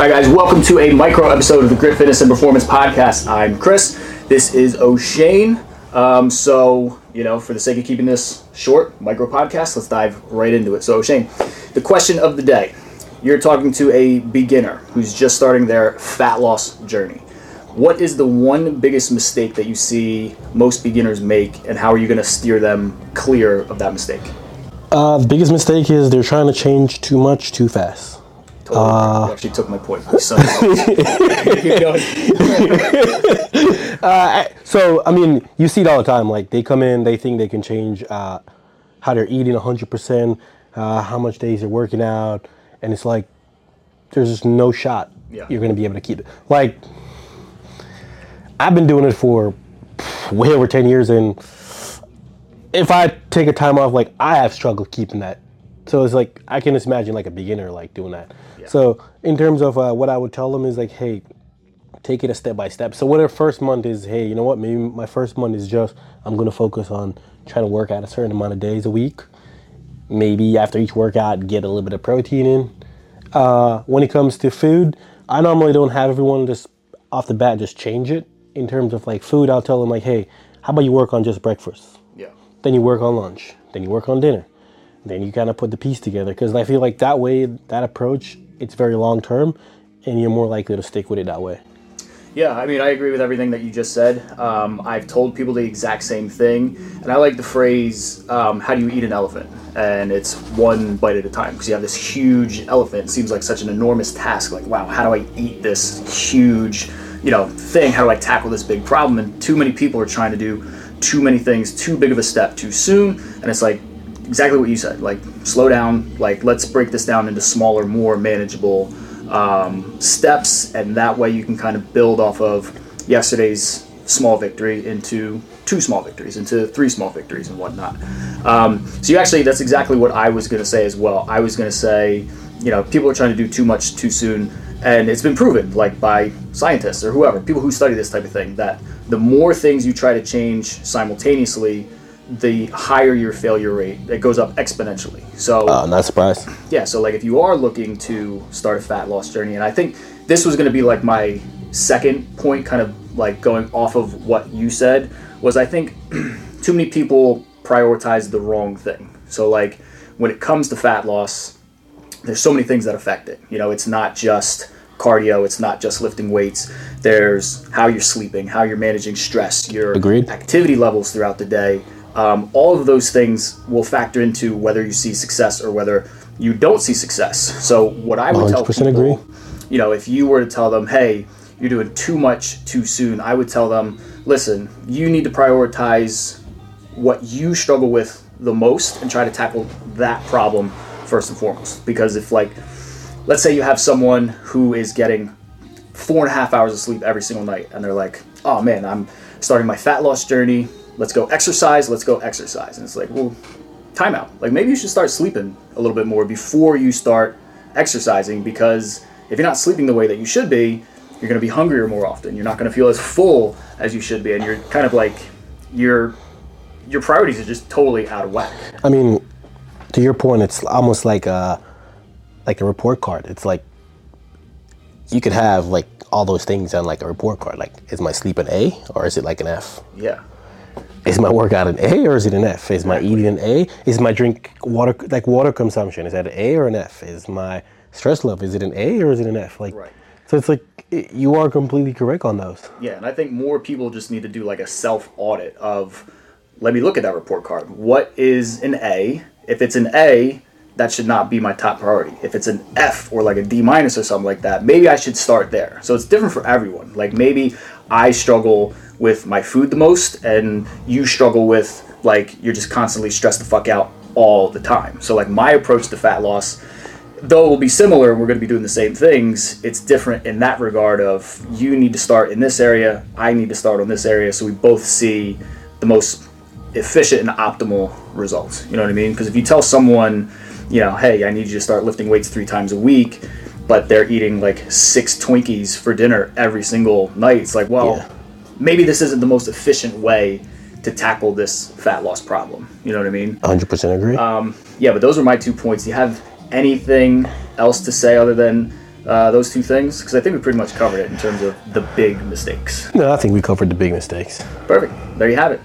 Hi, guys. Welcome to a micro episode of the Grit Fitness and Performance Podcast. I'm Chris. This is O'Shane. Um, so, you know, for the sake of keeping this short, micro podcast, let's dive right into it. So, O'Shane, the question of the day you're talking to a beginner who's just starting their fat loss journey. What is the one biggest mistake that you see most beginners make, and how are you going to steer them clear of that mistake? Uh, the biggest mistake is they're trying to change too much too fast. Totally. Uh, you actually took my point. Keep going. So, I mean, you see it all the time. Like, they come in, they think they can change uh, how they're eating 100%, uh, how much days they're working out, and it's like, there's just no shot Yeah. you're going to be able to keep it. Like, I've been doing it for way over 10 years, and if I take a time off, like, I have struggled keeping that. So it's like, I can just imagine, like, a beginner, like, doing that. So, in terms of uh, what I would tell them is, like, hey, take it a step by step. So whether first month is, hey, you know what, maybe my first month is just I'm gonna focus on trying to work out a certain amount of days a week. Maybe after each workout, get a little bit of protein in. Uh, when it comes to food, I normally don't have everyone just off the bat just change it. In terms of like food, I'll tell them like, hey, how about you work on just breakfast? Yeah. then you work on lunch, then you work on dinner, then you kind of put the piece together. Because I feel like that way, that approach, it's very long term, and you're more likely to stick with it that way. Yeah, I mean, I agree with everything that you just said. Um, I've told people the exact same thing, and I like the phrase, um, "How do you eat an elephant?" And it's one bite at a time because you have this huge elephant. It seems like such an enormous task. Like, wow, how do I eat this huge, you know, thing? How do I tackle this big problem? And too many people are trying to do too many things, too big of a step too soon, and it's like exactly what you said. Like, slow down. Like, let's break this down into smaller, more manageable um, steps, and that way you can kind of build off of yesterday's small victory into two small victories, into three small victories, and whatnot. Um, so you actually, that's exactly what I was going to say as well. I was going to say, you know, people are trying to do too much too soon, and it's been proven, like by scientists or whoever, people who study this type of thing, that the more things you try to change simultaneously, the higher your failure rate. It goes up exponentially. So Uh, not surprised. yeah so like if you are looking to start a fat loss journey and i think this was going to be like my second point kind of like going off of what you said was i think too many people prioritize the wrong thing so like when it comes to fat loss there's so many things that affect it you know it's not just cardio it's not just lifting weights there's how you're sleeping how you're managing stress your Agreed. activity levels throughout the day um, all of those things will factor into whether you see success or whether you don't see success. So what i would tell 100% people agree. you know if you were to tell them hey you're doing too much too soon i would tell them listen you need to prioritize what you struggle with the most and try to tackle that problem first and foremost. Because if like let's say you have someone who is getting four and a half hours of sleep every single night and they're like oh man i'm starting my fat loss journey let's go exercise let's go exercise and it's like well timeout like maybe you should start sleeping a little bit more before you start exercising because if you're not sleeping the way that you should be you're going to be hungrier more often you're not going to feel as full as you should be and you're kind of like your your priorities are just totally out of whack I mean, to your point, it's almost like a like a report card. It's like you could have like all those things on like a report card. Like, is my sleep an A or is it like an F? yeah Is my workout an A or is it an F? Is my eating an A? Is my drink water like water consumption? Is that an A or an F? Is my stress level is it an A or is it an F? Like, Right. so it's like you are completely correct on those. Yeah, and I think more people just need to do like a self audit of let me look at that report card. What is an A? If it's an A, that should not be my top priority. If it's an F or like a D minus or something like that, maybe I should start there. So it's different for everyone. Like maybe I struggle with my food the most and you struggle with like you're just constantly stressed the fuck out all the time. So like my approach to fat loss though it will be similar and we're going to be doing the same things, it's different in that regard of you need to start in this area, I need to start on this area so we both see the most efficient and optimal results. You know what I mean? Because if you tell someone, you know, hey, I need you to start lifting weights three times a week, but they're eating like six Twinkies for dinner every single night, it's like, well, Yeah. maybe this isn't the most efficient way to tackle this fat loss problem. You know what I mean? 100% agree. Yeah, but those are my two points. Do you have anything else to say other than uh, those two things? Because I think we pretty much covered it in terms of the big mistakes. No, I think we covered the big mistakes. Perfect. There you have it.